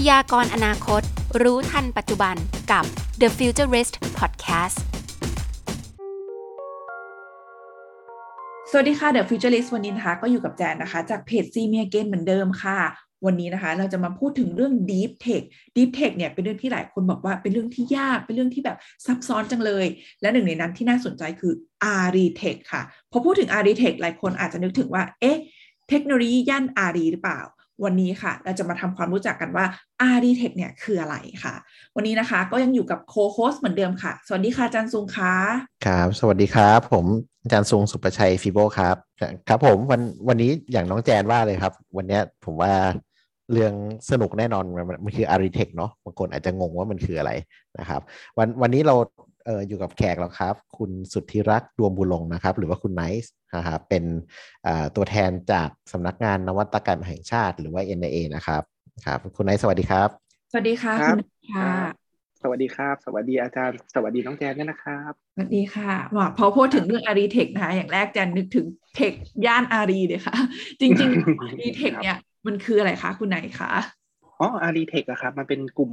พยากรอนาคต รู้ทันปัจจุบันกับ The Futurist Podcast สวัสดีค่ะ The Futurist วันนี้นะคะก็อยู่กับแจนนะคะ จากเพจซีเมียเกนเหมือนเดิมค่ะ วันนี้นะคะ เราจะมาพูดถึงเรื่อง Deep Tech Deep Tech เนี่ยเป็นเรื่องที่หลายคนบอกว่าเป็นเรื่องที่ยากเป็นเรื่องที่แบบซับซ้อนจังเลย และหนึ่งในนั้นที่น่าสนใจคือ r e Tech ค่ะพอพูดถึง r e Tech หลายคนอาจจะนึกถึงว่าเอ๊ะเทคโนโลยีย่าน อารีย์ หรือเปล่า วันนี้ค่ะ เราจะมาทำความรู้จักกันว่า ARI Tech เนี่ยคืออะไรค่ะ วันนี้นะคะก็ยังอยู่กับ co-host เหมือนเดิมค่ะ สวัสดีค่ะอาจารย์ซุงค่ะครับ สวัสดีครับ ผมอาจารย์ซุงสุประชัย FIBO ครับ ครับผมวันวันนี้อย่างน้องแจนว่าเลยครับ วันนี้ผมว่าเรื่องสนุกแน่นอนมันมันคือ a r i t e c h เนาะบางคนอาจจะงงว่ามันคืออะไรนะครับ วันวันนี้เรา เอ่ออยู่กับแขกแล้วครับ คุณสุทธิรักษ์ดวงบุญลงนะครับ หรือว่าคุณไนซ์นะครับเป็นตัวแทนจากสำนักงานนวัตกรรมแห่งชาติ หรือว่า NIA นะครับครับ คุณไนซ์สวัสดีครับ สวัสดีค่ะครับณค่ะสวัสดีครับ สวัสดีอาจารย์ สวัสดีน้องแจนด้วยนะครับ สวัสดีค่ะว่าพอพูดถึงเรื่อง ARI Tech นะคะอย่างแรกแจนนึกถึง tech ย่านอารีย์เลยค่ะ จริงๆ ARI Tech เนี่ยมันคืออะไรคะคุณไนซ์คะ อ๋อ ARI Tech อะครับ มันเป็นกลุ่ม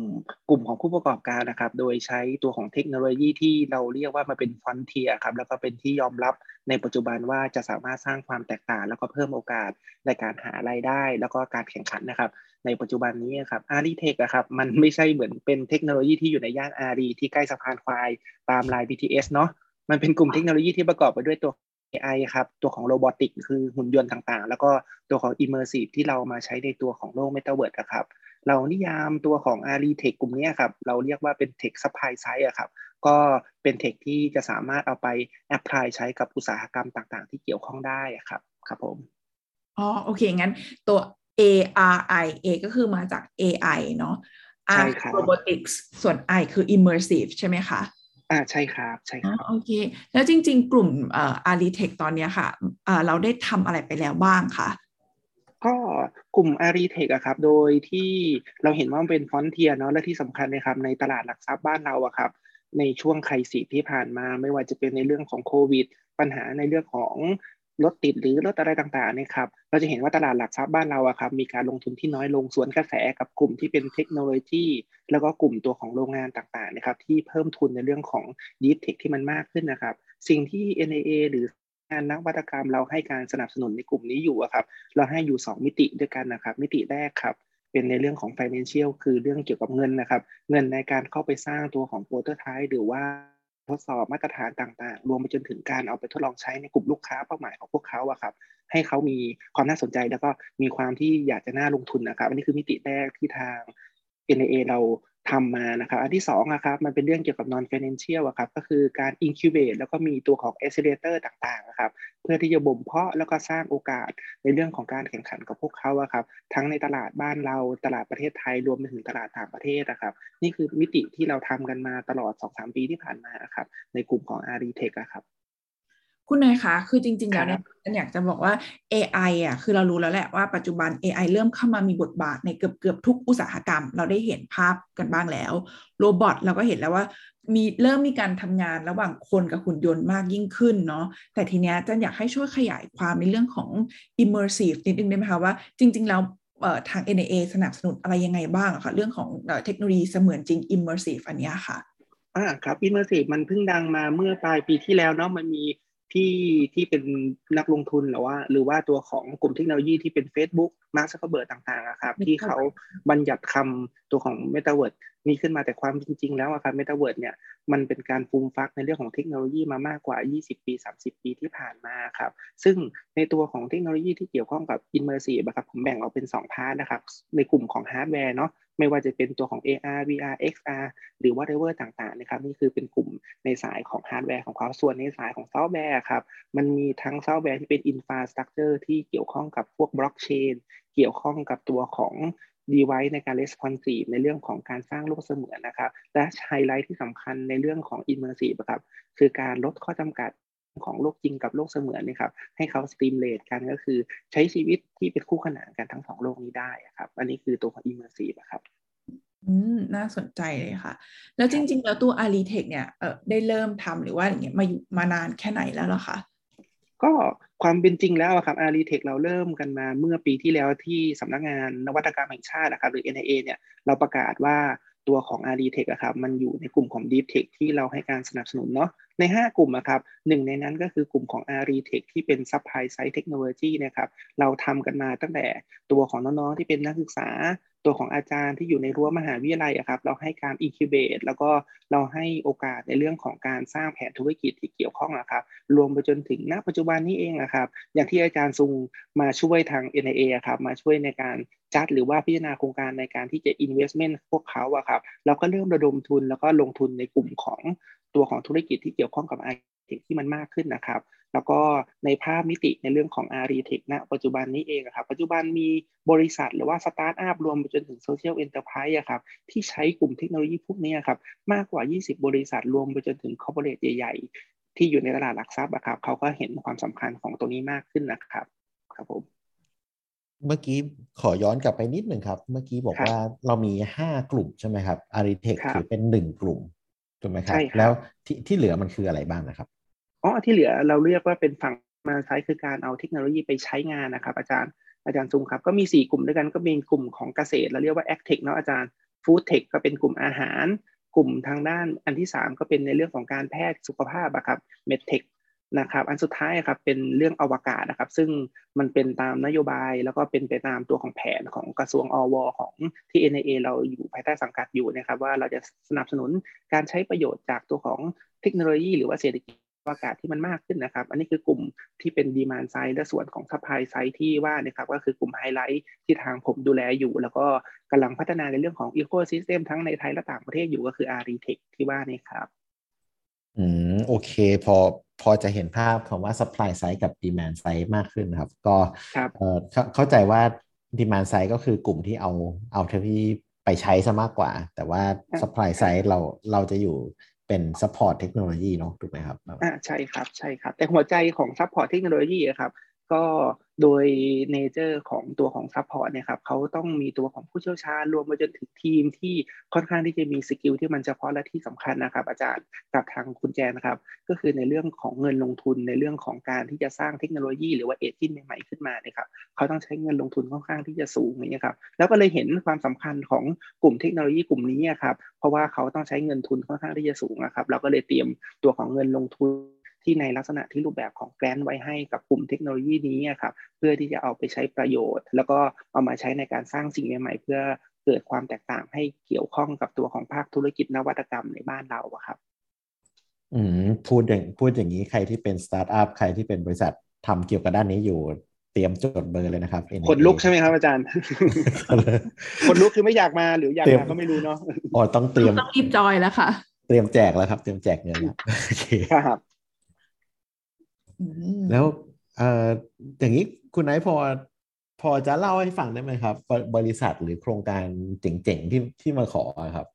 กลุ่มของผู้ประกอบการนะครับ โดยใช้ตัวของเทคโนโลยีที่เราเรียกว่ามันเป็น frontier ครับ แล้วก็เป็นที่ยอมรับในปัจจุบันว่าจะสามารถสร้างความแตกต่าง แล้วก็เพิ่มโอกาสในการหารายได้ แล้วก็การแข่งขันนะครับ ในปัจจุบันนี้ครับอารีเทคอะครับ มันไม่ใช่เหมือนเป็นเทคโนโลยีที่อยู่ในย่านอารีที่ใกล้สะพานควายตามลาย BTS เนาะ มันเป็นกลุ่มเทคโนโลยีที่ประกอบไปด้วยตัว AI ครับ ตัวของโรบอติกคือหุ่นยนต์ต่างๆ แล้วก็ตัวของ Immersive ที่เรามาใช้ในตัวของโลก Metaverse นะครับ เรานิยามตัวของ a r i Tech กลุ่มนี้ครับ เราเรียกว่าเป็น Tech Supply Side อะครับ ก็เป็นเทคที่จะสามารถเอาไปแอพพลายใช้กับอุตสาหกรรมต่างๆ ที่เกี่ยวข้องได้อะครับครับผมอ๋อโอเค งั้นตัว A R I A ก็คือมาจาก AI เนาะใช่ R ครับ robotics ส่วน I คือ immersive ใช่ไหมคะอ่าใช่ครับใช่คอ๋อรับโอเค แล้วจริง ๆ กลุ่มเอ่อ a r i Tech ตอนเนี้ยค่ะเอ่อเราได้ทำอะไรไปแล้วบ้างคะ ก็กลุ่ม a r i t e c h อะครับ โดยที่เราเห็นว่ามันเป็นฟอนเทียเนาะและที่สำคัญนะครับในตลาดหลักทรัพย์บ้านเราอะครับ ในช่วงไครซิสที่ผ่านมาไม่ว่าจะเป็นในเรื่องของโควิด ปัญหาในเรื่องของรถติดหรือรถอะไรต่างๆนะครับ เราจะเห็นว่าตลาดหลักทรัพย์บ้านเราอะครับ มีการลงทุนที่น้อยลงสวนกระแสกับกลุ่มที่เป็นเทคโนโลยี แล้วก็กลุ่มตัวของโรงงานต่างๆนะครับ ที่เพิ่มทุนในเรื่องของ Deep Tech ที่มันมากขึ้นนะครับ สิ่งที่ NAA หรือานนักวัตกรรมเราให้การสนับสนุนในกลุ่มนี้อยู่ครับ เราให้อยู่ 2 มิติด้วยกันนะครับ มิติแรกครับ เป็นในเรื่องของ financial คือเรื่องเกี่ยวกับเงินนะครับ เงินในการเข้าไปสร้างตัวของ prototype หรือว่าทดสอบมาตรฐานต่างๆ รวมไปจนถึงการเอาไปทดลองใช้ในกลุ่มลูกค้าเป้าหมายของพวกเขาอะครับ ให้เขามีความน่าสนใจแล้วก็มีความที่อยากจะน่าลงทุนนะครับ อันนี้คือมิติแรกที่ทาง NAA เรา ทำมานะครับ อันที่สองอะครับ มันเป็นเรื่องเกี่ยวกับ non financial อะครับ ก็คือการ incubate แล้วก็มีตัวของ accelerator ต่างๆอะครับ เพื่อที่จะบ่มเพาะแล้วก็สร้างโอกาสในเรื่องของการแข่งขันกับพวกเขาอะครับ ทั้งในตลาดบ้านเรา ตลาดประเทศไทย รวมไปถึงตลาดต่างประเทศนะครับ นี่คือมิติที่เราทำกันมาตลอด 2-3 ปีที่ผ่านมาครับ ในกลุ่มของ r e t e c h อะครับ คุณนายคะ คือจริง ๆ แล้วเนี่ยครับฉันอยากจะบอกว่า AI อะคือเรารู้แล้วแหละว่าปัจจุบัน AI เริ่มเข้ามามีบทบาทในเกือบเกือบทุกอุตสาหกรรม เราได้เห็นภาพกันบ้างแล้วโรบอทเราก็เห็นแล้วว่ามีเริ่มมีการทำงานระหว่างคนกับหุ่นยนต์มากยิ่งขึ้นเนาะแต่ทีเนี้ยจันอยากให้ช่วยขยายความในเรื่องของ immersive นิดนึงได้ไหมคะว่าจริง ๆ แล้วเอ่อทาง NAA สนับสนุนอะไรยังไงบ้างอะคะเรื่องของเอ่อเทคโนโลยีเสมือนจริง immersive อันเนี้ยค่ะอ่าครับ immersive มันเพิ่งดังมาเมื่อปลายปีที่แล้วเนาะมันมี ที่ที่เป็นนักลงทุนหรือว่า หรือว่าตัวของกลุ่มเทคโนโลยีที่เป็น Facebook มาร์คซักเบิร์ต่างๆอะครับ ที่เขาบัญญัติคำตัวของ Metaverse นี้ขึ้นมาแต่ความจริง ๆ แล้วอะครับ Metaverse เนี่ยมันเป็นการฟูมฟักในเรื่องของเทคโนโลยีมามากกว่า 20 ปี 30 ปีที่ผ่านมาครับซึ่งในตัวของเทคโนโลยีที่เกี่ยวข้องกับ Immersive อะครับผมแบ่งออกเป็น 2 part นะครับในกลุ่มของฮาร์ดแวร์เนาะไม่ว่าจะเป็นตัวของ AR VR XR หรือ whatever ต่างๆนะครับนี่คือเป็นกลุ่มในสายของฮาร์ดแวร์ของเขาส่วนในสายของซอฟต์แวร์ครับมันมีทั้งซอฟต์แวร์ที่เป็น infrastructure ที่เกี่ยวข้องกับพวก blockchain เกี่ยวข้องกับตัวของ device ในการ responsive ในเรื่องของการสร้างโลกเสมือนนะครับ และไฮไลท์ที่สำคัญในเรื่องของ immersive ครับคือการลดข้อจำกัดของโลกจริงกับโลกเสมือนนะครับให้เขา simulate กันก็คือใช้ชีวิตที่เป็นคู่ขนานกันทั้งสองโลกนี้ได้ครับ อันนี้คือตัวของ immersive ครับอืมน่าสนใจเลยค่ะ แล้วจริง ๆ แล้วตัว a r i t e c h เนี่ยเออได้เริ่มทำหรือว่าอย่างเงี้ยมาอยู่มานานแค่ไหนแล้วล่ะคะก็ ความเป็นจริงแล้วครับอารีเทคเราเริ่มกันมาเมื่อปีที่แล้วที่สำนักงานนวัตกรรมแห่งชาตินะครับหรือ NIA เนี่ยเราประกาศว่าตัวของ r d t e c h อะครับมันอยู่ในกลุ่มของ Deep Tech ที่เราให้การสนับสนุนเนาะใน 5 กลุ่มอะครับหนึ่งในนั้นก็คือกลุ่มของ r d t e c h ที่เป็น Supply Side Technology นะครับเราทำกันมาตั้งแต่ตัวของน้องๆที่เป็นนักศึกษา ตัวของอาจารย์ที่อยู่ในรั้วมหาวิทยาลัยครับ เราให้การ incubate แล้วก็เราให้โอกาสในเรื่องของการสร้างแผนธุรกิจที่เกี่ยวข้องนะครับ รวมไปจนถึงณปัจจุบันนี้เองนะครับ อย่างที่อาจารย์ซุงมาช่วยทาง NIA ครับ มาช่วยในการจัดหรือว่าพิจารณาโครงการในการที่จะ investment พวกเขาอะครับเราก็เริ่มระดมทุนแล้วก็ลงทุนในกลุ่มของตัวของธุรกิจที่เกี่ยวข้องกับไอเทคที่มันมากขึ้นนะครับ แล้วก็ในภาพมิติในเรื่องของ r ีเทคณปัจจุบันนี้เองครับปัจจุบันมีบริษัทหรือว่าสตาร์ทอัพรวมไปจนถึง social enterprise ครับที่ใช้กลุ่มเทคโนโลยีพวกนี้ครับมากกว่า 20 บริษัทรวมไปจนถึง corporate ใหญ่ๆ ที่อยู่ในตลาดหลักทรัพย์ครับเขาก็เห็นความสำคัญของตัวนี้มากขึ้นนะครับครับผมเมื่อกี้ขอย้อนกลับไปนิดหนึ่งครับ เมื่อกี้บอกว่าเรามีห้ากลุ่มใช่ไหมครับ ARI Tech ถือเป็นหนึ่งกลุ่มถูกไหมครับ แล้วที่ที่เหลือมันคืออะไรบ้างนะครับ อ๋อที่เหลือเราเรียกว่าเป็นฝั่งมาใช้คือการเอาเทคโนโลยีไปใช้งานนะครับ อาจารย์อาจารย์ซุงครับก็มี 4 กลุ่มด้วยกันก็เป็นกลุ่มของเกษตรเราเรียกว่า AgTech เนาะอาจารย์FoodTech ก็เป็นกลุ่มอาหาร กลุ่มทางด้านอันที่ 3 ก็เป็นในเรื่องของการแพทย์สุขภาพอะครับ MedTech นะครับอันสุดท้ายครับเป็นเรื่องอวกาศนะครับ ซึ่งมันเป็นตามนโยบายแล้วก็เป็นไปตามตัวของแผนของกระทรวงอวของที่ NIA เราอยู่ภายใต้สังกัดอยู่นะครับว่าเราจะสนับสนุนการใช้ประโยชน์จากตัวของเทคโนโลยี หรือว่าเศรษฐกิจ อวกาศที่มันมากขึ้นนะครับ อันนี้คือกลุ่มที่เป็น demand side และส่วนของ supply side ที่ว่านะครับก็คือกลุ่มไฮไลท์ที่ทางผมดูแลอยู่ แล้วก็กำลังพัฒนาในเรื่องของ ecosystem ทั้งในไทยและต่างประเทศอยู่ก็คือ r ีเทคที่ว่านี่ครับ อืมโอเค พอพอจะเห็นภาพคำว่า supply side กับ demand side มากขึ้นนะครับ ก็เออเข้าใจว่า demand side ก็คือกลุ่มที่เอาเอา tech ที่ไปใช้ซะมากกว่า แต่ว่า supply side เราเราจะอยู่ เป็น support เทคโนโลยีเนาะถูกไหมครับอ่าใช่ครับใช่ครับ แต่หัวใจของ support เทคโนโลยีครับ ก็ โดย nature ของตัวของ support เนี่ยครับเขาต้องมีตัวของผู้เชี่ยวชาญรวมไปจนถึงทีมที่ค่อนข้างที่จะมี skill ที่มันเฉพาะและที่สำคัญนะครับ อาจารย์กับทางคุณแจนนะครับ ก็คือในเรื่องของเงินลงทุนในเรื่องของการที่จะสร้างเทคโนโลยีหรือว่าเอจินใหม่ๆขึ้นมาเนี่ยครับเขาต้องใช้เงินลงทุนค่อนข้างที่จะสูงนี่ครับแล้วก็เลยเห็นความสำคัญของกลุ่มเทคโนโลยีกลุ่มนี้ครับเพราะว่าเขาต้องใช้เงินทุนค่อนข้างที่จะสูงนะครับเราก็เลยเตรียมตัวของเงินลงทุน ที่ในลักษณะที่รูปแบบของ grant ไว้ให้กับกลุ่มเทคโนโลยีนี้ครับเพื่อที่จะเอาไปใช้ประโยชน์ แล้วก็เอามาใช้ในการสร้างสิ่งใหม่ๆ เพื่อเกิดความแตกต่างให้เกี่ยวข้องกับตัวของภาคธุรกิจนวัตกรรมในบ้านเราครับอืมพูดอย่างพูดอย่างนี้ใครที่เป็นสตาร์ทอัพใครที่เป็นบริษัททำเกี่ยวกับด้านนี้อยู่เตรียมจดเบอร์เลยนะครับขนลุกใช่ไหมครับอาจารย์ ขนลุกคือไม่อยากมาหรืออยากมาก็ไม่รู้เนาะอ๋อต้องเตรียมต้องรีบจอยแล้วค่ะ เตรียมแจกแล้วครับ เตรียมแจกเงินแล้วโอเคครับ แล้วเอ่ออย่างนี้คุณไนท์พอพอจะเล่าให้ฟังได้ไหมครับ บริษัทหรือโครงการเจ๋งๆที่ที่มาขอครับ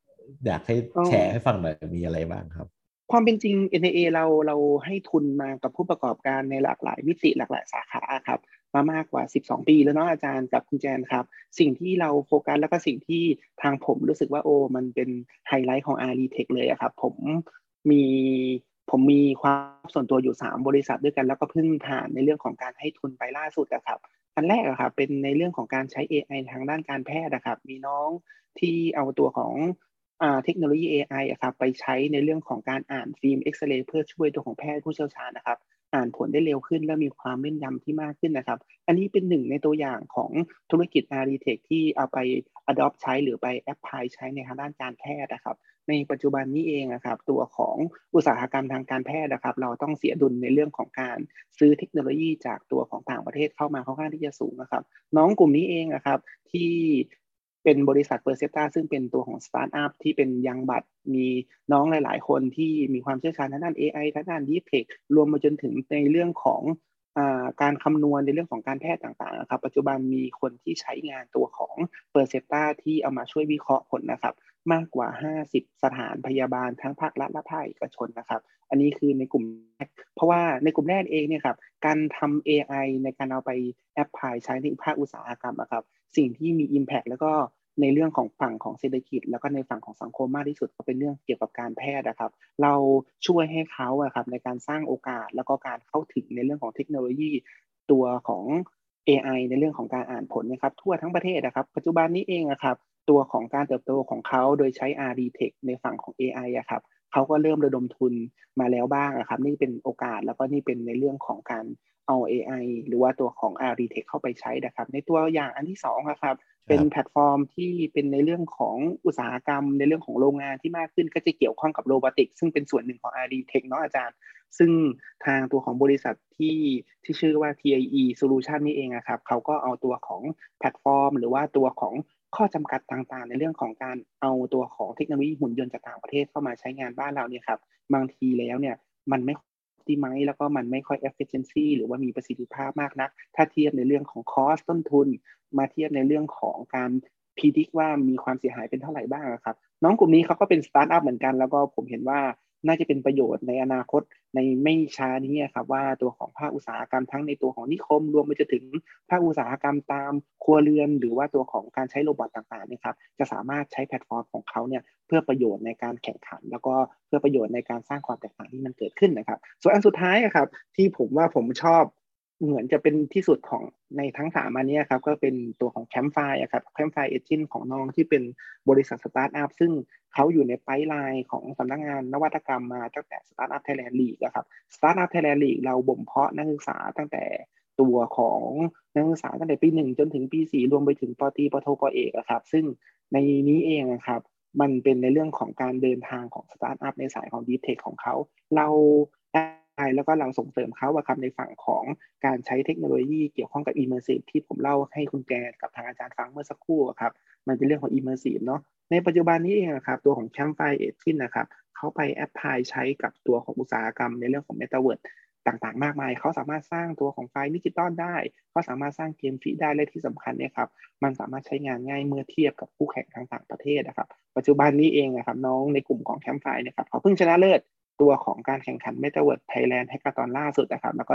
อยากให้แชร์ให้ฟังหน่อยมีอะไรบ้างครับ ความเป็นจริง NAA เราเราให้ทุนมากับผู้ประกอบการในหลากหลายมิติหลากหลายสาขาครับ มามากกว่า 12 ปีแล้วเนาะอาจารย์กับคุณแจนครับ สิ่งที่เราโฟกัสแล้วก็สิ่งที่ทางผมรู้สึกว่าโอ้มันเป็นไฮไลท์ของ r ีเทคเลยครับ ผมมีผมมีความ ส่วนตัวอยู่ 3 บริษัทด้วยกันแล้วก็เพิ่งผ่านในเรื่องของการให้ทุนไปล่าสุดนะครับอันแรกอะครับเป็นในเรื่องของการใช้ AI ทางด้านการแพทย์นะครับ มีน้องที่เอาตัวของเทคโนโลยี AI อะครับไปใช้ในเรื่องของการอ่านฟิล์มเอ็กซเรย์เพื่อช่วยตัวของแพทย์ผู้เชี่ยวชาญนะครับอ่านผลได้เร็วขึ้นและมีความแม่นยำที่มากขึ้นนะครับ อันนี้เป็นหนึ่งในตัวอย่างของธุรกิจ r t e c h ที่เอาไป adopt ใช้หรือไปแอปพลายใช้ในทางด้านการแพทย์นะครับ ในปัจจุบันนี้เองนะครับตัวของอุตสาหกรรมทางการแพทย์นะครับ เราต้องเสียดุลในเรื่องของการซื้อเทคโนโลยีจากตัวของต่างประเทศเข้ามาค่อนข้างที่จะสูงนะครับ น้องกลุ่มนี้เองนะครับที่เป็นบริษัทเปอร์เซปตาซึ่งเป็นตัวของสตาร์ทอัพที่เป็นยังบัตรมีน้องหลาย ๆ คนที่มีความเชี่ยวชาญทางด้าน AI ทางด้าน Deep Tech รวมมาจนถึงในเรื่องของการคำนวณในเรื่องของการแพทย์ต่างๆนะครับ ปัจจุบันมีคนที่ใช้งานตัวของเปอร์เซปตาที่เอามาช่วยวิเคราะห์ผลนะครับ มากกว่า 50 สถานพยาบาลทั้งภาครัฐและภาคเอกชนนะครับ อันนี้คือในกลุ่มแรกเพราะว่าในกลุ่มแรกเองเนี่ยครับการทำ AI ในการเอาไปแอปพลายใช้ในภาคอุตสาหกรรมนะครับ สิ่งที่มี Impact แล้วก็ในเรื่องของฝั่งของเศรษฐกิจ แล้วก็ในฝั่งของสังคมมากที่สุดก็เป็นเรื่องเกี่ยวกับการแพทย์นะครับ เราช่วยให้เขาอะครับในการสร้างโอกาสแล้วก็การเข้าถึงในเรื่องของเทคโนโลยีตัวของ AI ในเรื่องของการอ่านผลนะครับทั่วทั้งประเทศนะครับ ปัจจุบันนี้เองนะครับ ตัวของการเติบโตของเขาโดยใช้ R D Tech ในฝั่งของ AI อะครับเขาก็เริ่มระดมทุนมาแล้วบ้างนะครับ นี่เป็นโอกาสแล้วก็นี่เป็นในเรื่องของการเอา AI หรือว่าตัวของ R D Tech เข้าไปใช้นะครับ ในตัวอย่างอันที่สองนะครับเป็นแพลตฟอร์มที่เป็นในเรื่องของอุตสาหกรรม ในเรื่องของโรงงานที่มากขึ้นก็จะเกี่ยวข้องกับ robotic ซึ่งเป็นส่วนหนึ่งของ ARI Tech เนาะอาจารย์ ซึ่งทางตัวของบริษัทที่ที่ชื่อว่า TIE Solution นี่เองนะครับเขาก็เอาตัวของแพลตฟอร์ม หรือว่าตัวของ ข้อจำกัดต่างๆ ในเรื่องของการเอาตัวของเทคโนโลยีหุ่นยนต์จากต่างประเทศเข้ามาใช้งานบ้านเราเนี่ยครับบางทีแล้วเนี่ยมันไม่ดีไหมแล้วก็มันไม่ค่อย efficiency หรือว่ามีประสิทธิภาพมากนัก ถ้าเทียบในเรื่องของ cost ต้นทุน มาเทียบในเรื่องของการ predict ว่ามีความเสียหายเป็นเท่าไหร่บ้างครับ น้องกลุ่มนี้เขาก็เป็นสตาร์ทอัพเหมือนกัน แล้วก็ผมเห็นว่าน่าจะเป็นประโยชน์ในอนาคต ในไม่ช้านี้ครับว่าตัวของภาคอุตสาหกรรมทั้งในตัวของนิคม รวมไปจนถึงภาคอุตสาหกรรมตามครัวเรือน หรือว่าตัวของการใช้ robot ต่างๆนะครับจะสามารถใช้แพลตฟอร์มของเขาเนี่ยเพื่อประโยชน์ในการแข่งขัน แล้วก็เพื่อประโยชน์ในการสร้างความแตกต่างที่มันเกิดขึ้นนะครับ ส่วนอันสุดท้ายครับที่ผมว่าผมชอบ เหมือนจะเป็นที่สุดของในทั้งสามอันนี้ครับก็เป็นตัวของ Campfire ครับ Campfire engine ของน้องที่เป็นบริษัทสตาร์ทอัพซึ่งเขาอยู่ใน pipeline ของสำนักงานนวัตกรรมมาตั้งแต่ Startup Thailand League ครับ Startup Thailand League เราบ่มเพาะนักศึกษาตั้งแต่ตัวของนักศึกษาตั้งแต่ปีหนึ่งจนถึงปีสี่รวมไปถึงป.ตรี ป.โท ป.เอกครับซึ่งในนี้เองนะครับมันเป็นในเรื่องของการเดินทางของสตาร์ทอัพในสายของดีเทคของเขาเรา แล้วก็เราส่งเสริมเขาว่าครับในฝั่งของการใช้เทคโนโลยีเกี่ยวข้องกับ immersive ที่ผมเล่าให้คุณแจนกับทางอาจารย์ฟังเมื่อสักครู่ครับมันเป็นเรื่องของ immersive เนาะในปัจจุบันนี้เองครับตัวของ Campfire e d นะครับเขาไป apply ใช้กับตัวของอุตสาหกรรมในเรื่องของ Metaverse ต่างๆ มากมาย เขาสามารถสร้างตัวของไฟล์ดิจิตอลได้ เขาสามารถสร้างเกมฟรีได้ และที่สำคัญเนี่ยครับ มันสามารถใช้งานง่ายเมื่อเทียบกับคู่แข่งทางต่างประเทศนะครับ ปัจจุบันนี้เองนะครับน้องในกลุ่มของ Campfire นะครับเขาเพิ่งชนะเลิศ ตัวของการแข่งขัน Metaverse Thailand Hackathon ล่าสุดนะครับ แล้วก็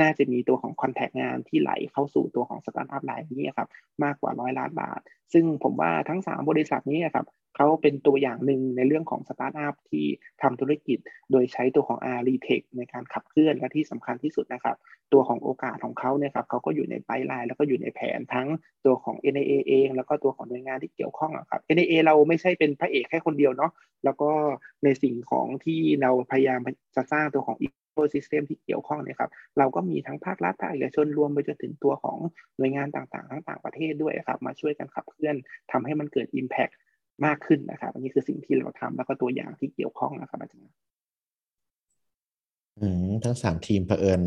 น่าจะมีตัวของ contract งานที่ไหลเข้าสู่ตัวของสตาร์ทอัพรายนี้ครับมากกว่าร้อยล้านบาท ซึ่งผมว่าทั้ง 3 บริษัทนี้ครับเขาเป็นตัวอย่างหนึ่งในเรื่องของสตาร์ทอัพที่ทำธุรกิจ โดยใช้ตัวของ ARI Tech ในการขับเคลื่อนและที่สำคัญที่สุดนะครับ ตัวของโอกาสของเขาเนี่ยครับเขาก็อยู่ใน pipeline แล้วก็อยู่ในแผนทั้งตัวของ NAA เอง แล้วก็ตัวของหน่วยงานที่เกี่ยวข้องครับ NAA เราไม่ใช่เป็นพระเอกแค่คนเดียวเนาะแล้วก็ในสิ่งของที่เราพยายามจะสร้างตัวของ คซิสเต็มที่เกี่ยวข้องเนี่ยครับเราก็มีทั้งภาครัฐภาคเอกชนรวมไปจนถึงตัวของหน่วยงานต่างๆ ทั้งต่างประเทศด้วยครับมาช่วยกันขับเคลื่อนทำให้มันเกิด Impact มากขึ้นนะครับ อันนี้คือสิ่งที่เราทำแล้วก็ตัวอย่างที่เกี่ยวข้องนะครับอาจารย์อืมทั้งสามทีมเผอิญ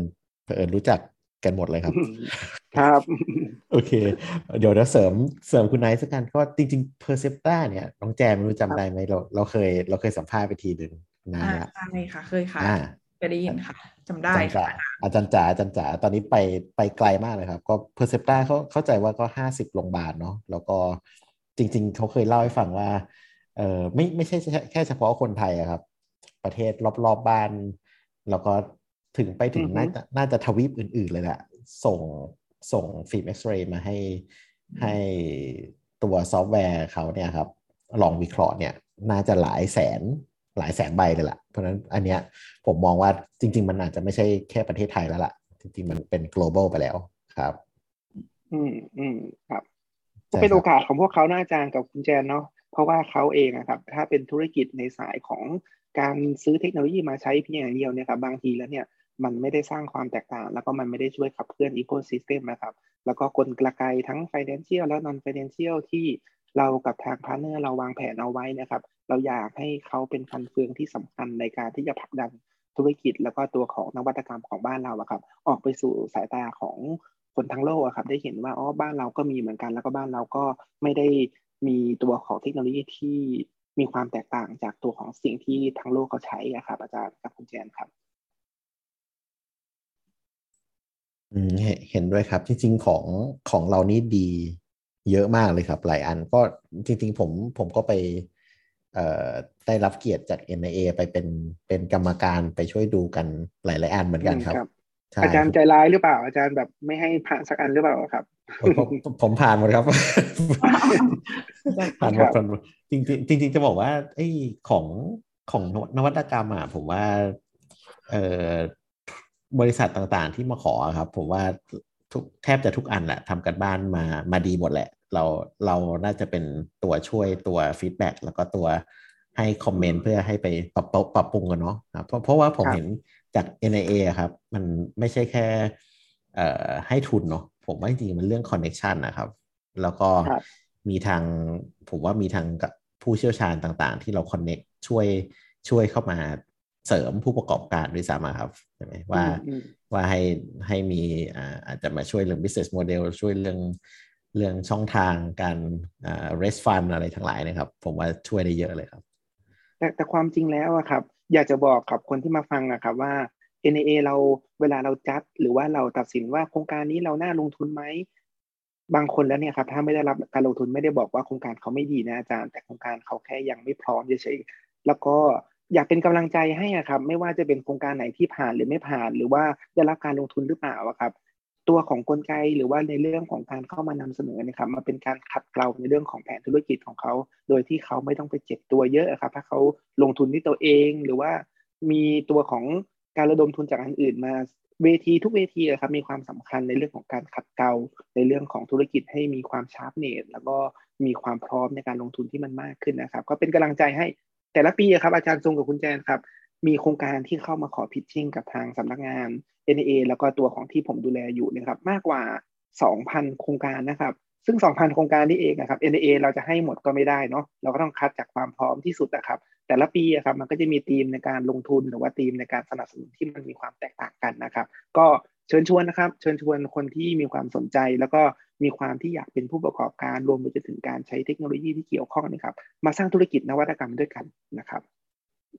เผอิญรู้จักกันหมดเลยครับ ครับ โอเค เดี๋ยวเราเสริมเสริมคุณไนท์สักกันก็จริงๆ Perceptra เนี่ยน้องแจนรู้จำได้ไหมเราเราเคย เราเคยสัมภาษณ์ไปทีหนึ่งนานแล้วใช่ค่ะเคยค่ะ ไปได้ยินค่ะจำได้ค่ะอาจารย์จ๋าอาจารย์จ๋าตอนนี้ไปไปไกลมากเลยครับ ก็ Perceptra เขาเข้าใจว่าก็ห้าสิบโรงพยาบาลเนาะแล้วก็จริง ๆ เขาเคยเล่าให้ฟังว่าเออไม่ไม่ใช่แค่เฉพาะคนไทยครับ ประเทศรอบๆบ้าน แล้วก็ถึงไปถึงน่าจะน่าจะทวีปอื่น ๆ เลยแหละส่งส่งฟิล์มเอ็กซเรย์มาให้ให้ตัวซอฟต์แวร์เขาเนี่ยครับ ลองวิเคราะห์เนี่ย น่าจะหลายแสน หลายแสนใบเลยล่ะ เพราะฉะนั้นอันเนี้ยผมมองว่าจริง ๆ มันอาจจะไม่ใช่แค่ประเทศไทยแล้วล่ะ จริง ๆ มันเป็น global ไปแล้วครับ อืมอืมครับเป็นโอกาสของพวกเขานะอาจารย์กับคุณแจนเนาะเพราะว่าเขาเองนะครับ ถ้าเป็นธุรกิจในสายของการซื้อเทคโนโลยีมาใช้เพียงอย่างเดียวเนี่ยครับบางทีแล้วเนี่ยมันไม่ได้สร้างความแตกต่าง แล้วก็มันไม่ได้ช่วยขับเคลื่อน ecosystem นะครับ แล้วก็กลไกทั้ง Financial และ Non Financial ที่เรากับทาง partner เราวางแผนเอาไว้นะครับ เราอยากให้เขาเป็นฟันเฟืองที่สำคัญในการที่จะผลักดันธุรกิจแล้วก็ตัวของนวัตกรรมของบ้านเราอะครับ ออกไปสู่สายตาของคนทั้งโลกอะครับ ได้เห็นว่าอ๋อบ้านเราก็มีเหมือนกัน แล้วก็บ้านเราก็ไม่ได้มีตัวของเทคโนโลยีที่มีความแตกต่างจากตัวของสิ่งที่ทั้งโลกเขาใช้ครับ อาจารย์กับคุณแจนครับเห็นด้วยครับ จริง ๆ ของของเรานี่ดีเยอะมากเลยครับ หลายอันก็จริง ๆ ผมผมก็ไป ได้รับเกียรติจาก NIA ไปเป็นเป็นกรรมการไปช่วยดูกันหลายๆอันเหมือนกันครับใช่อาจารย์ใจร้ายหรือเปล่า อาจารย์แบบไม่ให้ผ่านสักอันหรือเปล่าครับ ผมผมผมผ่านหมดครับ ผ่านหมดผ่านหมดจริงๆจริงๆจะบอกว่าไอ้ของของนวัตกรรมอะผมว่าเอ่อบริษัทต่างๆที่มาขอครับ ผมว่าทุกแทบจะทุกอันแหละทำการบ้านมามาดีหมดแหละ เราเราน่าจะเป็นตัวช่วยตัว feedback แล้วก็ตัวให้ comment เพื่อให้ไปปรับปรับปรุงกันเนาะครับเพราะเพราะว่าผมครับเห็นจาก NIA อะครับ มันไม่ใช่แค่เอ่อให้ทุนเนาะผมว่าจริงๆมันเรื่องคอนเน็ชันนะครับ แล้วก็ครับมีทางผมว่ามีทางกับผู้เชี่ยวชาญต่างๆ ที่เราคอนเน็กช่วยช่วยเข้ามาเสริมผู้ประกอบการด้วยซ้ำอะครับใช่ไหมว่าอืมว่าให้ให้มีอ่าอาจจะมาช่วยเรื่อง business model ช่วยเรื่อง เรื่องช่องทางการอ่า raise fund อะไรทั้งหลายนะครับ ผมว่าช่วยได้เยอะเลยครับ แต่แต่ความจริงแล้วอะครับ อยากจะบอกกับคนที่มาฟังอะครับว่า NAA เราเวลาเราจัดหรือว่าเราตัดสินว่าโครงการนี้เราน่าลงทุนไหมบางคนแล้วเนี่ยครับถ้าไม่ได้รับการลงทุนไม่ได้บอกว่าโครงการเขาไม่ดีนะอาจารย์ แต่โครงการเขาแค่ยังไม่พร้อมเฉยๆแล้วก็อยากเป็นกำลังใจให้อะครับ ไม่ว่าจะเป็นโครงการไหนที่ผ่านหรือไม่ผ่าน หรือว่าได้รับการลงทุนหรือเปล่าอะครับ ตัวของกลไกหรือว่าในเรื่องของการเข้ามานำเสนอนะครับมาเป็นการขัดเกลาในเรื่องของแผนธุรกิจของเขา โดยที่เขาไม่ต้องไปเจ็บตัวเยอะครับถ้าเขาลงทุนที่ตัวเองหรือว่ามีตัวของการระดมทุนจากอันอื่นมาเวทีทุกเวทีอะครับมีความสำคัญในเรื่องของการขัดเกลาในเรื่องของธุรกิจให้มีความชาร์ปเนตแล้วก็มีความพร้อมในการลงทุนที่มันมากขึ้นนะครับ ก็เป็นกำลังใจให้แต่ละปีอะครับอาจารย์ทรงกับคุณแจนครับ มีโครงการที่เข้ามาขอพิชชิ่งกับทางสำนักงาน NA แล้วก็ตัวของที่ผมดูแลอยู่นะครับ มากกว่า 2,000 โครงการนะครับ ซึ่ง 2,000 โครงการนี่เองนะครับ NA เราจะให้หมดก็ไม่ได้เนาะเราก็ต้องคัดจากความพร้อมที่สุดนะครับ แต่ละปีอะครับมันก็จะมีธีมในการลงทุนหรือว่าธีมในการสนับสนุนที่มันมีความแตกต่างกันนะครับ ก็เชิญชวนนะครับ เชิญชวนคนที่มีความสนใจ แล้วก็มีความที่อยากเป็นผู้ประกอบการรวมไปจนถึงการใช้เทคโนโลยีที่เกี่ยวข้องนะครับ มาสร้างธุรกิจนวัตกรรมด้วยกันนะครับ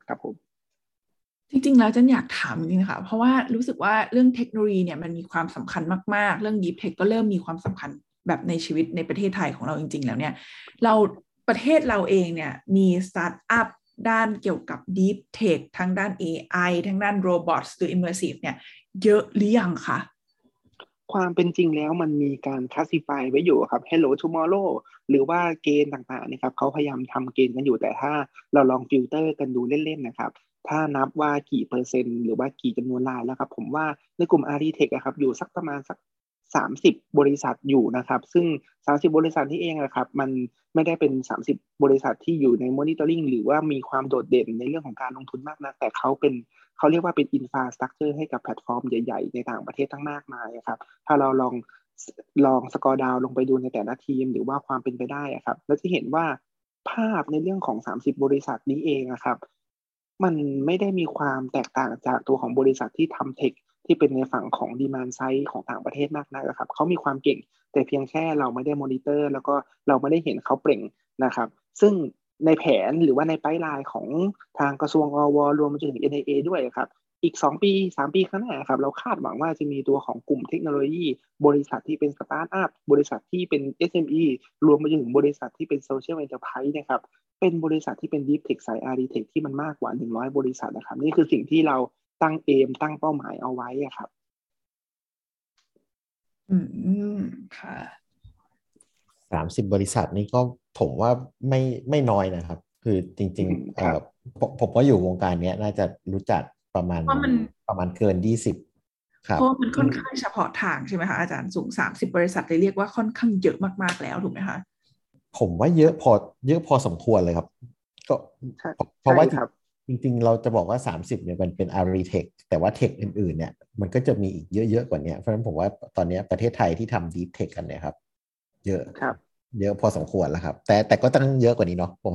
ครับผม จริงๆ แล้วจันอยากถามจริงๆค่ะ เพราะว่ารู้สึกว่าเรื่องเทคโนโลยีเนี่ยมันมีความสำคัญมากๆ เรื่อง Deep Tech ก็เริ่มมีความสำคัญแบบในชีวิตในประเทศไทยของเราจริง ๆ แล้วเนี่ย เราประเทศเราเองเนี่ยมีสตาร์ทอัพด้านเกี่ยวกับ Deep Tech ทั้งด้าน AI ทั้งด้าน Robots หรือ Immersive เนี่ย เยอะหรือยังคะความเป็นจริงแล้วมันมีการ classify ไว้อยู่ครับ Hello Tomorrow หรือว่าเกณฑ์ต่างๆนะครับเขาพยายามทำเกณฑ์กันอยู่แต่ถ้าเราลองฟิลเตอร์กันดูเล่นๆนะครับ ถ้านับว่ากี่เปอร์เซ็นต์หรือว่ากี่จำนวนรายแล้วครับ ผมว่าในกลุ่ม a r i t e c h อะครับอยู่สักประมาณสัก30บบริษัทอยู่นะครับ ซึ่ง30บบริษัทที่เองนะครับ มันไม่ได้เป็น30บบริษัทที่อยู่ใน monitoring หรือว่ามีความโดดเด่นในเรื่องของการลงทุนมากนะแต่เขาเป็นเขาเรียกว่าเป็น infrastructure ให้กับแพลตฟอร์มใหญ่ๆ ในต่างประเทศทั้งมากมายครับ ถ้าเราลองลองสกอร์ดาวลงไปดูในแต่ละทีม หรือว่าความเป็นไปได้อะครับเราจะเห็นว่าภาพในเรื่องของ 30 บริษัทนี้เองนะครับ มันไม่ได้มีความแตกต่างจากตัวของบริษัทที่ทำ tech ที่เป็นในฝั่งของ demand side ของต่างประเทศมากนักครับเขามีความเก่ง แต่เพียงแค่เราไม่ได้มอนิเตอร์ แล้วก็เราไม่ได้เห็นเขาเปล่งนะครับ ซึ่งในแผนหรือว่าใน pipeline ของทางกระทรวงอว. รวมไปจนถึง NIA ด้วยครับ อีก 2 ปี 3 ปีข้างหน้าครับเราคาดหวังว่าจะมีตัวของกลุ่มเทคโนโลยี บริษัทที่เป็นสตาร์ทอัพบริษัทที่เป็น SME รวมไปจนถึงบริษัทที่เป็นโซเชียล n อน e r p r i s e นะครับเป็นบริษัทที่เป็น Deep Tech สาย r d Tech ที่มันมากกว่า 100 บริษัทนะครับ นี่คือสิ่งที่เราตั้งเอมตั้งเป้าหมายเอาไว้อะครับ อืมค่ะสามสิบบริษัทนี่ก็ผมว่าไม่ไม่น้อยนะครับ คือจริงอืมๆเอครัอบผมผมว่าอยู่วงการเนี้ยน่าจะรู้จัก ประมาณเพราะมันประมาณเกินยี่สิบครับเพราะมันค่อนข้างเฉพาะทางใช่ไหมคะอาจารย์สูง30บริษัทเลยเรียกว่าค่อนข้างเยอะมากๆแล้วถูกไหมคะผมว่าเยอะพอเยอะพอสมควรเลยครับ ก็ใช่เพราะว่าใช่ครับจริง ๆ เราจะบอกว่า 30เนี่ยมันเป็น ARI Tech แต่ว่า tech อื่นๆ เนี่ยมันก็จะมีอีกเยอะๆกว่านี้เพราะฉะนั้นผมว่าตอนนี้ประเทศไทยที่ทำดีเทคกันเนี่ยครับ เยอะครับ เยอะพอสมควรแล้วครับ แต่แต่ก็ต้องเยอะกว่านี้เนาะผม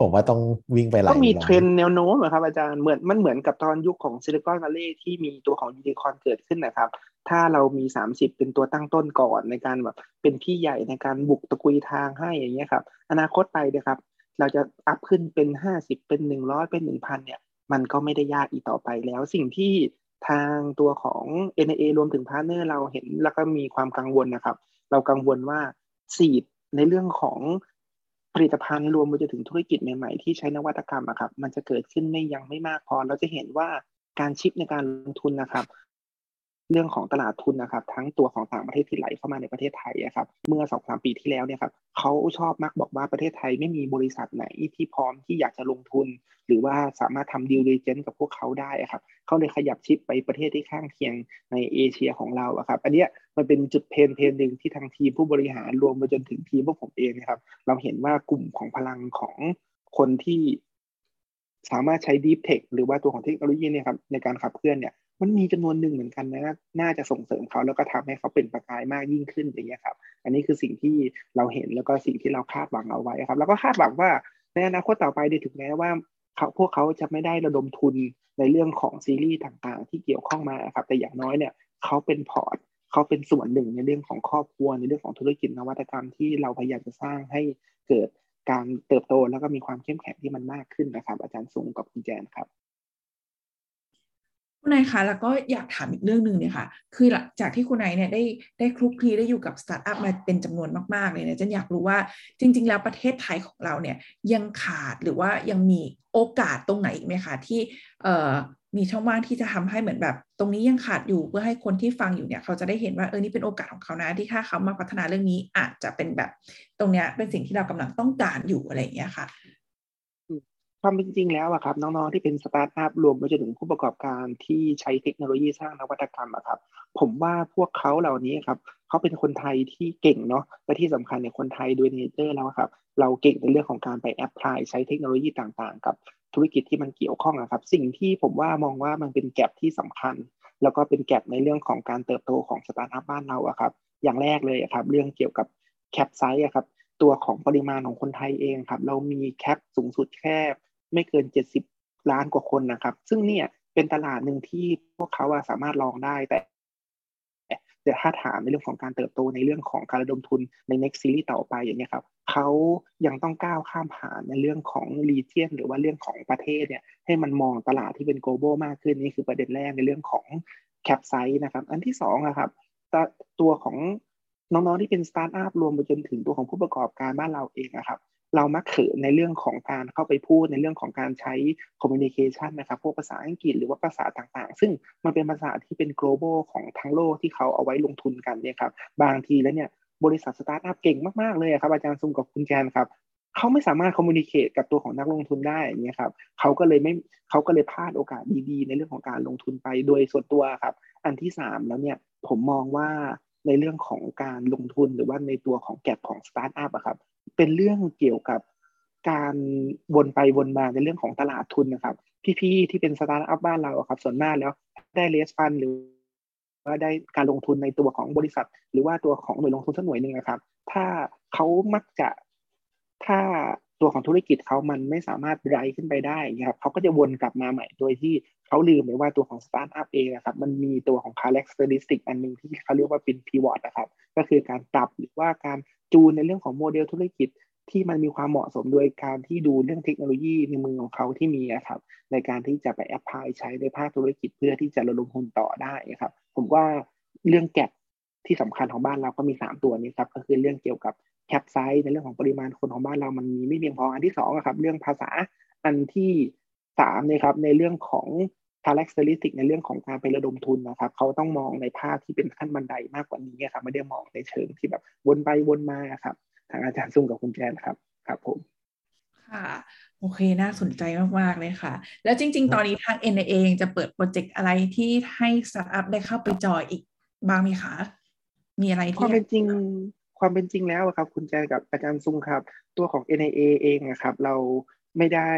ผมว่าต้องวิ่งไปหลายก็มีร้อยเทรนด์แนวโน้มอะครับอาจารย์เหมือนมันเหมือนกับตอนยุคของซิลิคอนวัลเลย์ที่มีตัวของยูนิคอนเกิดขึ้นนะครับ ถ้าเรามี 30 เป็นตัวตั้งต้นก่อนในการแบบเป็นพี่ใหญ่ในการบุกตะกุยทางให้อย่างเงี้ยครับ อนาคตไปนะครับ เราจะ up ขึ้นเป็น 50 เป็น 100 เป็น 1,000 เนี่ย มันก็ไม่ได้ยากอีกต่อไปแล้ว สิ่งที่ทางตัวของ NIA รวมถึง partner เราเห็นแล้วก็มีความกังวลนะครับ เรากังวลว่า seed ในเรื่องของผลิตภัณฑ์รวมไปจนถึงธุรกิจใหม่ๆ ที่ใช้นวัตกรรมอะครับ มันจะเกิดขึ้นไม่ยังไม่มากพอ เราจะเห็นว่าการชิปในการลงทุนนะครับ เรื่องของตลาดทุนนะครับ ทั้งตัวของต่างประเทศที่ไหลเข้ามาในประเทศไทยนะครับ เมื่อสองสามปีที่แล้วเนี่ยครับเขาชอบมักบอกว่าประเทศไทยไม่มีบริษัทไหนที่พร้อมที่อยากจะลงทุน หรือว่าสามารถทำดีลเลเจนกับพวกเขาได้ครับเขาเลยขยับชิปไปประเทศที่ข้างเคียงในเอเชียของเราครับ อันนี้มันเป็นจุดเพนเพนหนึ่งที่ทางทีมผู้บริหารรวมไปจนถึงทีมพวกผมเองนะครับ เราเห็นว่ากลุ่มของพลังของคนที่สามารถใช้ Deep Tech หรือว่าตัวของเทคโนโลยีเนี่ยครับในการขับเคลื่อนเนี่ย มันมีจำนวนหนึ่งเหมือนกันนะน่าจะส่งเสริมเขาแล้วก็ทำให้เขาเป็นประกายมากยิ่งขึ้นอย่างเงี้ยครับ อันนี้คือสิ่งที่เราเห็นแล้วก็สิ่งที่เราคาดหวังเอาไว้ครับ แล้วก็คาดหวังว่าในอนาคตต่อไปถึงแม้ว่าเขาพวกเขาจะไม่ได้ระดมทุนในเรื่องของซีรีส์ต่างๆ ที่เกี่ยวข้องมาครับ แต่อย่างน้อยเนี่ยเขาเป็นพอร์ตเขาเป็นส่วนหนึ่งในเรื่องของครอบครัวในเรื่องของธุรกิจนวัตกรรมที่เราพยายามจะสร้างให้เกิดการเติบโตแล้วก็มีความเข้มแข็งที่มันมากขึ้นนะครับ อาจารย์ซุงกับคุณแจนครับ คุณนายคะแล้วก็อยากถามอีกเรื่องหนึ่งเนี่ยค่ะ คือหลังจากที่คุณนายเนี่ยได้ได้คลุกคลีได้อยู่กับสตาร์ทอัพมาเป็นจำนวนมาก ๆ เลยเนี่ยฉันอยากรู้ว่าจริง ๆ แล้วประเทศไทยของเราเนี่ยยังขาดหรือว่ายังมีโอกาสตรงไหนอีกไหมคะที่เอ่อมีช่องว่างที่จะทำให้เหมือนแบบ ตรงนี้ยังขาดอยู่เพื่อให้คนที่ฟังอยู่เนี่ย เขาจะได้เห็นว่าเออนี่เป็นโอกาสของเขานะที่ถ้าเขามาพัฒนาเรื่องนี้อาจจะเป็นแบบ ตรงเนี้ยเป็นสิ่งที่เรากำลังต้องการอยู่อะไรอย่างเงี้ยค่ะ ความเป็นจริงแล้วอะครับน้องๆที่เป็นสตาร์ทอัพรวมไปจนถึงผู้ประกอบการที่ใช้เทคโนโลยีสร้างนวัตกรรมอะครับ ผมว่าพวกเขาเหล่านี้ครับเขาเป็นคนไทยที่เก่งเนาะและที่สำคัญเนี่ยคนไทยโดย nature แล้วครับ เราเก่งในเรื่องของการไป apply ใช้เทคโนโลยีต่างๆ กับธุรกิจที่มันเกี่ยวข้องนะครับ สิ่งที่ผมว่ามองว่ามันเป็น gap ที่สำคัญ แล้วก็เป็น gap ในเรื่องของการเติบโตของสตาร์ทอัพบ้านเราอะครับ อย่างแรกเลยครับ เรื่องเกี่ยวกับ cap size อะครับตัวของปริมาณของคนไทยเองครับ เรามี cap สูงสุดแค่ ไม่เกินเจ็ดสิบล้านกว่าคนนะครับ ซึ่งเนี่ยเป็นตลาดหนึ่งที่พวกเขาสามารถลองได้แต่แต่ถ้าถามในเรื่องของการเติบโตในเรื่องของการระดมทุนใน next series ต่อไปอย่างนี้ครับเขายังต้องก้าวข้ามผ่านในเรื่องของ region หรือว่าเรื่องของประเทศเนี่ยให้มันมองตลาดที่เป็น global มากขึ้นนี่คือประเด็นแรกในเรื่องของ cap size นะครับ อันที่สองนะครับตัวของน้องๆที่เป็นสตาร์ทอัพรวมไปจนถึงตัวของผู้ประกอบการบ้านเราเองนะครับ เรามักเขินในเรื่องของการเข้าไปพูดในเรื่องของการใช้ communication นะครับพวกภาษาอังกฤษหรือว่าภาษาต่างๆ ซึ่งมันเป็นภาษาที่เป็น global ของทั้งโลกที่เขาเอาไว้ลงทุนกันเนี่ยครับบางทีแล้วเนี่ยบริษัทสตาร์ทอัพเก่งมากๆเลยครับอาจารย์ซุงกับคุณแจนครับเขาไม่สามารถ communicate กับตัวของนักลงทุนได้เงี้ยครับเขาก็เลยไม่เขาก็เลยพลาดโอกาสดีๆ ในเรื่องของการลงทุนไปโดยส่วนตัวครับ อันที่สามแล้วเนี่ยผมมองว่าในเรื่องของการลงทุนหรือว่าในตัวของ gap ของสตาร์ทอัพอะครับ เป็นเรื่องเกี่ยวกับการวนไปวนมาในเรื่องของตลาดทุนนะครับ พี่ๆที่เป็นสตาร์ทอัพบ้านเราครับ ส่วนมากแล้วได้ raise fund หรือว่าได้การลงทุนในตัวของบริษัท หรือว่าตัวของหน่วยลงทุนสักหน่วยหนึ่งนะครับ ถ้าเขามักจะถ้าตัวของธุรกิจเขามันไม่สามารถ raise ขึ้นไปได้ครับเขาก็จะวนกลับมาใหม่โดยที่เขาลืมไปว่าตัวของสตาร์ทอัพเองนะครับ มันมีตัวของ characteristic อันหนึ่งที่เขาเรียกว่าเป็น pivot นะครับ ก็คือการปรับหรือว่าการ จูนในเรื่องของโมเดลธุรกิจที่มันมีความเหมาะสมโดยการที่ดูเรื่องเทคโนโลยีในมือของเขาที่มีครับ ในการที่จะไป apply ใช้ในภาคธุรกิจเพื่อที่จะระดมทุนต่อได้ครับ ผมว่าเรื่อง gap ที่สำคัญของบ้านเราก็มี 3 ตัวนี้ครับ ก็คือเรื่องเกี่ยวกับ cap size ในเรื่องของปริมาณคนของบ้านเรามันมีไม่เพียงพออันที่2ครับ เรื่องภาษาอันที่3เนี่ยครับในเรื่องของ characteristic ในเรื่องของการไประดมทุนนะครับเขาต้องมองในภาพที่เป็นขั้นบันไดมากกว่านี้ครับไม่ได้มองในเชิงที่แบบวนไปวนมาครับ ทางอาจารย์ซุงกับคุณแจนครับครับผมค่ะโอเคน่าสนใจมาก ๆ เลยค่ะ แล้วจริง ๆ ตอนนี้ทาง NIA เองจะเปิดโปรเจกต์อะไรที่ให้สตาร์ทอัพได้เข้าไปจอยอีกบ้างไหมคะ มีอะไรที่ความเป็นจริงความเป็นจริงแล้วครับ คุณแจนกับอาจารย์ซุงครับ ตัวของ NIA เองนะครับ เราไม่ได้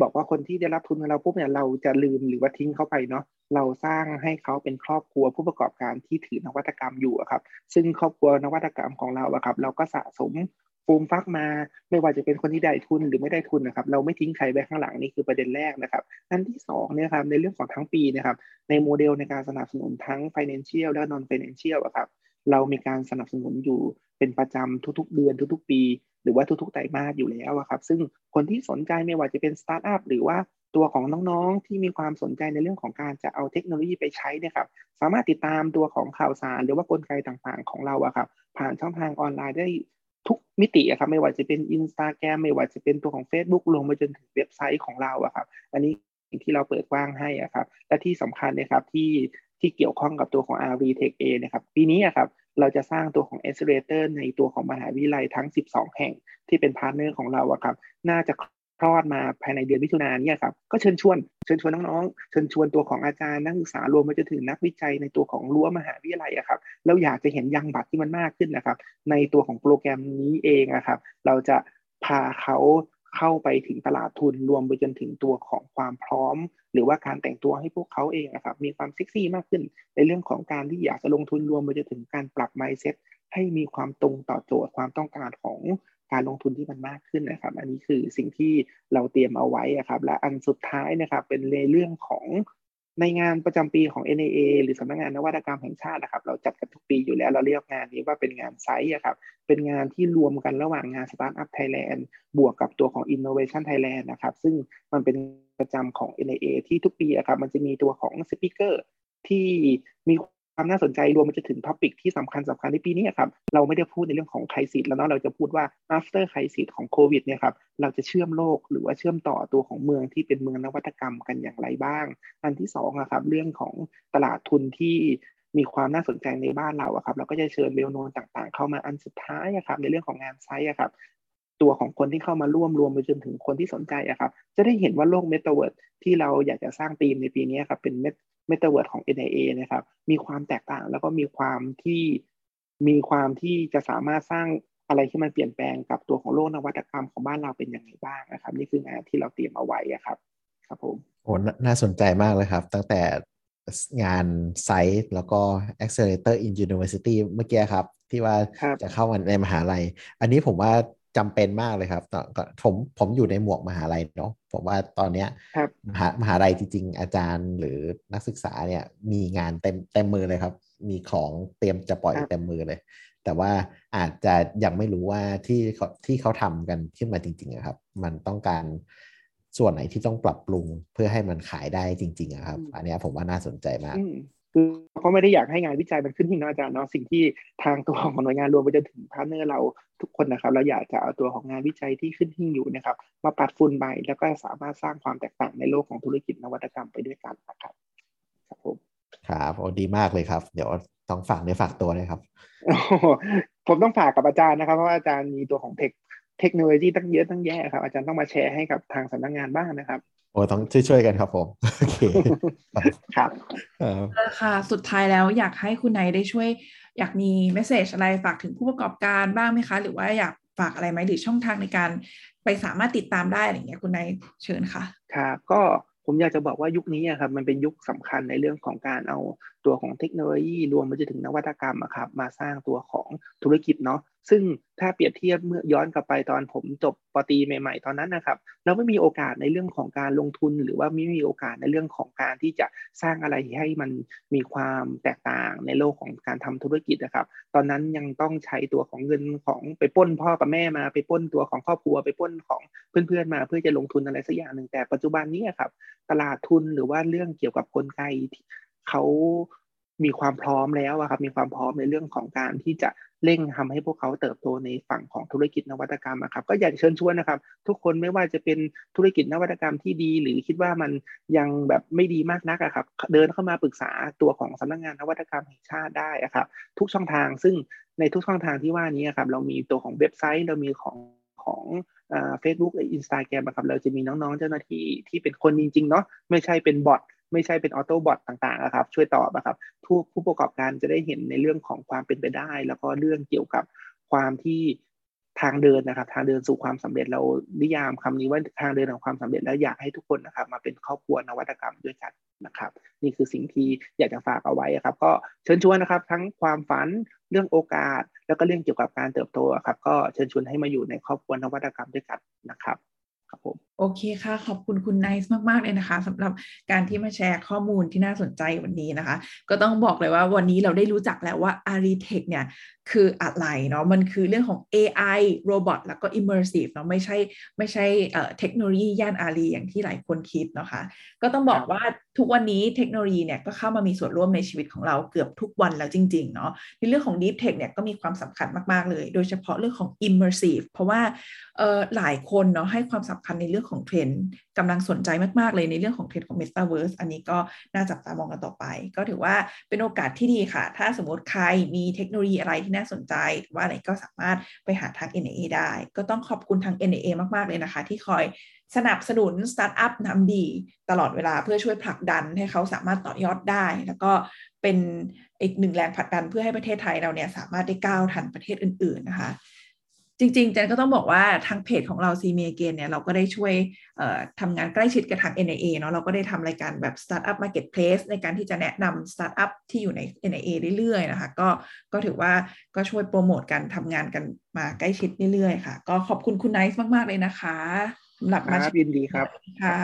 บอกว่าคนที่ได้รับทุนของเราปุ๊บเนี่ยเราจะลืมหรือว่าทิ้งเขาไปเนาะเราสร้างให้เขาเป็นครอบครัวผู้ประกอบการที่ถือนวัตกรรมอยู่ครับ ซึ่งครอบครัวนวัตกรรมของเราครับ เราก็สะสมฟูมฟักมาไม่ว่าจะเป็นคนที่ได้ทุนหรือไม่ได้ทุนนะครับ เราไม่ทิ้งใครไว้ข้างหลังนี่คือประเด็นแรกนะครับอันที่2เนี่ยครับในเรื่องของทั้งปีนะครับ ในโมเดลในการสนับสนุนทั้ง financial และ non financial ครับเรามีการสนับสนุนอยู่เป็นประจำทุกๆ เดือนทุก ๆ ปี หรือว่าทุกๆไตรมาสอยู่แล้วครับ ซึ่งคนที่สนใจไม่ว่าจะเป็นสตาร์ทอัพหรือว่าตัวของน้องๆที่มีความสนใจในเรื่องของการจะเอาเทคโนโลยีไปใช้เนี่ยครับ สามารถติดตามตัวของข่าวสาร หรือว่ากลไกต่างๆ ของเราอะครับ ผ่านช่องทางออนไลน์ได้ทุกมิติอะครับ ไม่ว่าจะเป็นอินสตาแกรมไม่ว่าจะเป็นตัวของ Facebook ลงมาจนถึงเว็บไซต์ของเราอะครับ อันนี้ที่เราเปิดกว้างให้อะครับ และที่สำคัญนะครับที่ที่เกี่ยวข้องกับตัวของ r v t e c h A นะครับ ปีนี้ครับ เราจะสร้างตัวของ Accelerator ในตัวของมหาวิทยาลัยทั้ง 12 แห่งที่เป็น partner ของเราอะครับ น่าจะคลอดมาภายในเดือนมิถุนายนนี้ครับก็เชิญชวนเชิญชวนน้องๆ เชิญชวนตัวของอาจารย์นักศึกษารวมไปจนถึงนักวิจัยในตัวของรั้วมหาวิทยาลัยอะครับเราอยากจะเห็น number ที่มันมากขึ้นนะครับ ในตัวของโปรแกรมนี้เองนะครับ เราจะพาเขาเข้าไปถึงตลาดทุนรวมไปจนถึงตัวของความพร้อม หรือว่าการแต่งตัวให้พวกเขาเองนะครับมีความเซ็กซี่มากขึ้น ในเรื่องของการที่อยากจะลงทุนรวมไปจนถึงการปรับ mindset ให้มีความตรงต่อโจทย์ความต้องการของการลงทุนที่มันมากขึ้นนะครับ อันนี้คือสิ่งที่เราเตรียมเอาไว้ครับ และอันสุดท้ายนะครับเป็นในเรื่องของ ในงานประจำปีของ NAA หรือสำนักงานนวัตกรรมแห่งชาตินะครับ เราจัดกันทุกปีอยู่แล้วเราเรียกงานนี้ว่าเป็นงานไซต์ครับ เป็นงานที่รวมกันระหว่างงาน Startup Thailand บวกกับตัวของ Innovation Thailand นะครับ ซึ่งมันเป็นประจำของ NIA ที่ทุกปีครับ มันจะมีตัวของ speaker ที่มี ความน่าสนใจรวมไปจนถึง topic ที่สำคัญสำคัญในปีนี้ครับเราไม่ได้พูดในเรื่องของ crisis แล้วเนาะเราจะพูดว่า after ไครซิสของโควิดเนี่ยครับเราจะเชื่อมโลกหรือว่าเชื่อมต่อตัวของเมืองที่เป็นเมืองนวัตกรรมกันอย่างไรบ้าง อันที่สองครับเรื่องของตลาดทุนที่มีความน่าสนใจในบ้านเราครับ เราก็จะเชิญเบลโนนต่างๆ เข้ามาอันสุดท้ายครับ ในเรื่องของงาน site ครับ ตัวของคนที่เข้ามาร่วมรวมไปจนถึงคนที่สนใจอะครับ จะได้เห็นว่าโลกเมตาเวิร์ดที่เราอยากจะสร้างธีมในปีนี้ครับ เป็น เมตาเวิร์ดของ NIA นะครับ มีความแตกต่างแล้วก็มีความที่มีความที่จะสามารถสร้างอะไรที่มันเปลี่ยนแปลงกับตัวของโลกนวัตกรรมของบ้านเราเป็นยังไงบ้างนะครับ นี่คืองานที่เราเตรียมเอาไว้ครับ ครับผมโอ้น่าสนใจมากเลยครับ ตั้งแต่งานไซต์แล้วก็ Accelerator in University เมื่อกี้ครับ ที่ว่าจะเข้ามาในมหาลัย อันนี้ผมว่า จำเป็นมากเลยครับผมผมอยู่ในหมวกมหาลัยเนาะผมว่าตอนเนี้ยมหามหาลัยจริง ๆ อาจารย์หรือนักศึกษาเนี่ยมีงานเต็มเต็มมือเลยครับ มีของเตรียมจะปล่อยเต็มมือเลย แต่ว่าอาจจะยังไม่รู้ว่าที่เขาที่เขาทำกันขึ้นมาจริงๆครับ มันต้องการส่วนไหนที่ต้องปรับปรุงเพื่อให้มันขายได้จริง ๆ ครับ อันนี้ผมว่าน่าสนใจมาก คือเขาไม่ได้อยากให้งานวิจัยมันขึ้นหิ้งนะอาจารย์เนาะสิ่งที่ทางตัวของหน่วยงานรวมไปจนถึง partner เราทุกคนนะครับเราอยากจะเอาตัวของงานวิจัยที่ขึ้นหิ้งอยู่นะครับ มาปัดฝุ่นใหม่แล้วก็สามารถสร้างความแตกต่างในโลกของธุรกิจนวัตกรรมไปด้วยกันนะครับครับผมครับโอ้ดีมากเลยครับ เดี๋ยวต้องฝากเนื้อฝากตัวเลยครับผมต้องฝากกับอาจารย์นะครับเพราะว่าอาจารย์มีตัวของเทค เทคโนโลยีตั้งเยอะตั้งแยะครับ อาจารย์ต้องมาแชร์ให้กับทางสำนักงานบ้างนะครับโอ้ต้องช่วยๆกันครับผมโอเคครับค่ะสุดท้ายแล้วอยากให้คุณนายได้ช่วย อยากมีเมสเซจอะไรฝากถึงผู้ประกอบการบ้างไหมคะ หรือว่าอยากฝากอะไรไหมหรือช่องทางในการไปสามารถติดตามได้อะไรเงี้ยคุณนายเชิญค่ะครับก็ผมอยากจะบอกว่ายุคนี้ครับมันเป็นยุคสำคัญในเรื่องของการเอา ตัวของเทคโนโลยีรวมไปจนถึงนวัตกรรมครับมาสร้างตัวของธุรกิจเนาะซึ่งถ้าเปรียบเทียบเมื่อย้อนกลับไปตอนผมจบปตีใหม่ ๆ ตอนนั้นนะครับ เราไม่มีโอกาสในเรื่องของการลงทุน หรือว่าไม่มีโอกาสในเรื่องของการที่จะสร้างอะไรให้มันมีความแตกต่างในโลกของการทำธุรกิจนะครับ ตอนนั้นยังต้องใช้ตัวของเงินของไปป้นพ่อกับแม่มาไปป้นตัวของครอบครัว ไปป้นของเพื่อนๆมา เพื่อจะลงทุนอะไรสักอย่างหนึ่งแต่ปัจจุบันนี้ครับตลาดทุนหรือว่าเรื่องเกี่ยวกับกลไก เขามีความพร้อมแล้วครับมีความพร้อมในเรื่องของการที่จะเร่งทำให้พวกเขาเติบโตในฝั่งของธุรกิจนวัตกรรมครับก็อยากเชิญชวนนะครับ ทุกคนไม่ว่าจะเป็นธุรกิจนวัตกรรมที่ดี หรือคิดว่ามันยังแบบไม่ดีมากนักครับ เดินเข้ามาปรึกษาตัวของสำนักงงานนวัตกรรมแห่งชาติได้ครับ ทุกช่องทางซึ่งในทุกช่องทางที่ว่านี้ครับเรามีตัวของเว็บไซต์เรามีของของ Facebook Instagram ครับเราจะมีน้องๆเจ้าหน้าที่ที่เป็นคนจริงๆเนาะไม่ใช่เป็น bot ไม่ใช่เป็น auto bot ต่างๆนะครับ ช่วยตอบนะครับผู้ผู้ประกอบการจะได้เห็นในเรื่องของความเป็นไปได้ แล้วก็เรื่องเกี่ยวกับความที่ทางเดินนะครับ ทางเดินสู่ความสำเร็จเรานิยามคำนี้ว่าทางเดินของความสำเร็จแล้วอยากให้ทุกคนนะครับ มาเป็นครอบครัวนวัตกรรมด้วยกันนะครับ นี่คือสิ่งที่อยากจะฝากเอาไว้ครับ ก็เชิญชวนนะครับ ทั้งความฝันเรื่องโอกาส แล้วก็เรื่องเกี่ยวกับการเติบโตครับ ก็เชิญชวนให้มาอยู่ในครอบครัวนวัตกรรมด้วยกันนะครับ ครับผม โอเคค่ะ ขอบคุณคุณไนซ์มาก ๆ เลยนะคะสำหรับการที่มาแชร์ข้อมูลที่น่าสนใจวันนี้นะคะ ก็ต้องบอกเลยว่าวันนี้เราได้รู้จักแล้วว่า a r i t e c h เนี่ยคืออะไรเนาะมันคือเรื่องของ AI robot แล้วก็ immersive เนาะไม่ใช่ไม่ใช่เอ่อเทคโนโลยีย่านอารีอย่างที่หลายคนคิดนะคะ ก็ต้องบอกว่าทุกวันนี้เทคโนโลยีเนี่ยก็เข้ามามีส่วนร่วมในชีวิตของเราเกือบทุกวันแล้วจริง ๆ เนาะในเรื่องของ deep tech เนี่ยก็มีความสำคัญมาก ๆ เลย โดยเฉพาะเรื่องของ immersive เพราะว่าเอ่อหลายคนเนาะให้ความสำคัญในเรื่องของเทรนด์กำลังสนใจมาก ๆ เลยในเรื่องของเทรนด์ของ metaverse อันนี้ก็น่าจับตามองกันต่อไป ก็ถือว่าเป็นโอกาสที่ดีค่ะ ถ้าสมมติใครมีเทคโนโลยีอะไรที่น่าสนใจ ว่าอะไรก็สามารถไปหาทาง NIA ได้ ก็ต้องขอบคุณทาง NIA มาก ๆ เลยนะคะ ที่คอยสนับสนุนสตาร์ทอัพ น้ำดี ตลอดเวลาเพื่อช่วยผลักดันให้เขาสามารถต่อยอดได้ แล้วก็เป็นอีกหนึ่งแรงผลักดันเพื่อให้ประเทศไทยเราเนี่ยสามารถได้ก้าวทันประเทศอื่น ๆ นะคะ จริงๆเจนก็ต้องบอกว่าทางเพจของเราซีเมียเกนเนี่ยเราก็ได้ช่วยทำงานใกล้ชิดกับทาง NIA เนาะเราก็ได้ทำรายการแบบ Startup Marketplace ในการที่จะแนะนำ Startup ที่อยู่ใน NIA เรื่อยๆนะคะก็ก็ถือว่าก็ช่วยโปรโมทกันทำงานกันมาใกล้ชิดเรื่อยๆค่ะ ก็ขอบคุณคุณไนซ์มากๆเลยนะคะสำหรับคมารับยินดีครับค่ะ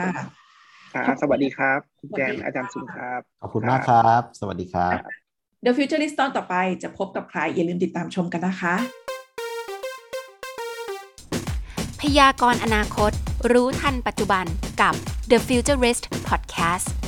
ครับสวัสดีครับคุณแจนอาจารย์สุนครับ ขอบคุณมากครับ สวัสดีครับ The Futurist ตอนต่อไปจะพบกับใครอย่าลืมติดตามชมกันนะคะ พยากรณ์อนาคต รู้ทันปัจจุบันกับ The Futurist Podcast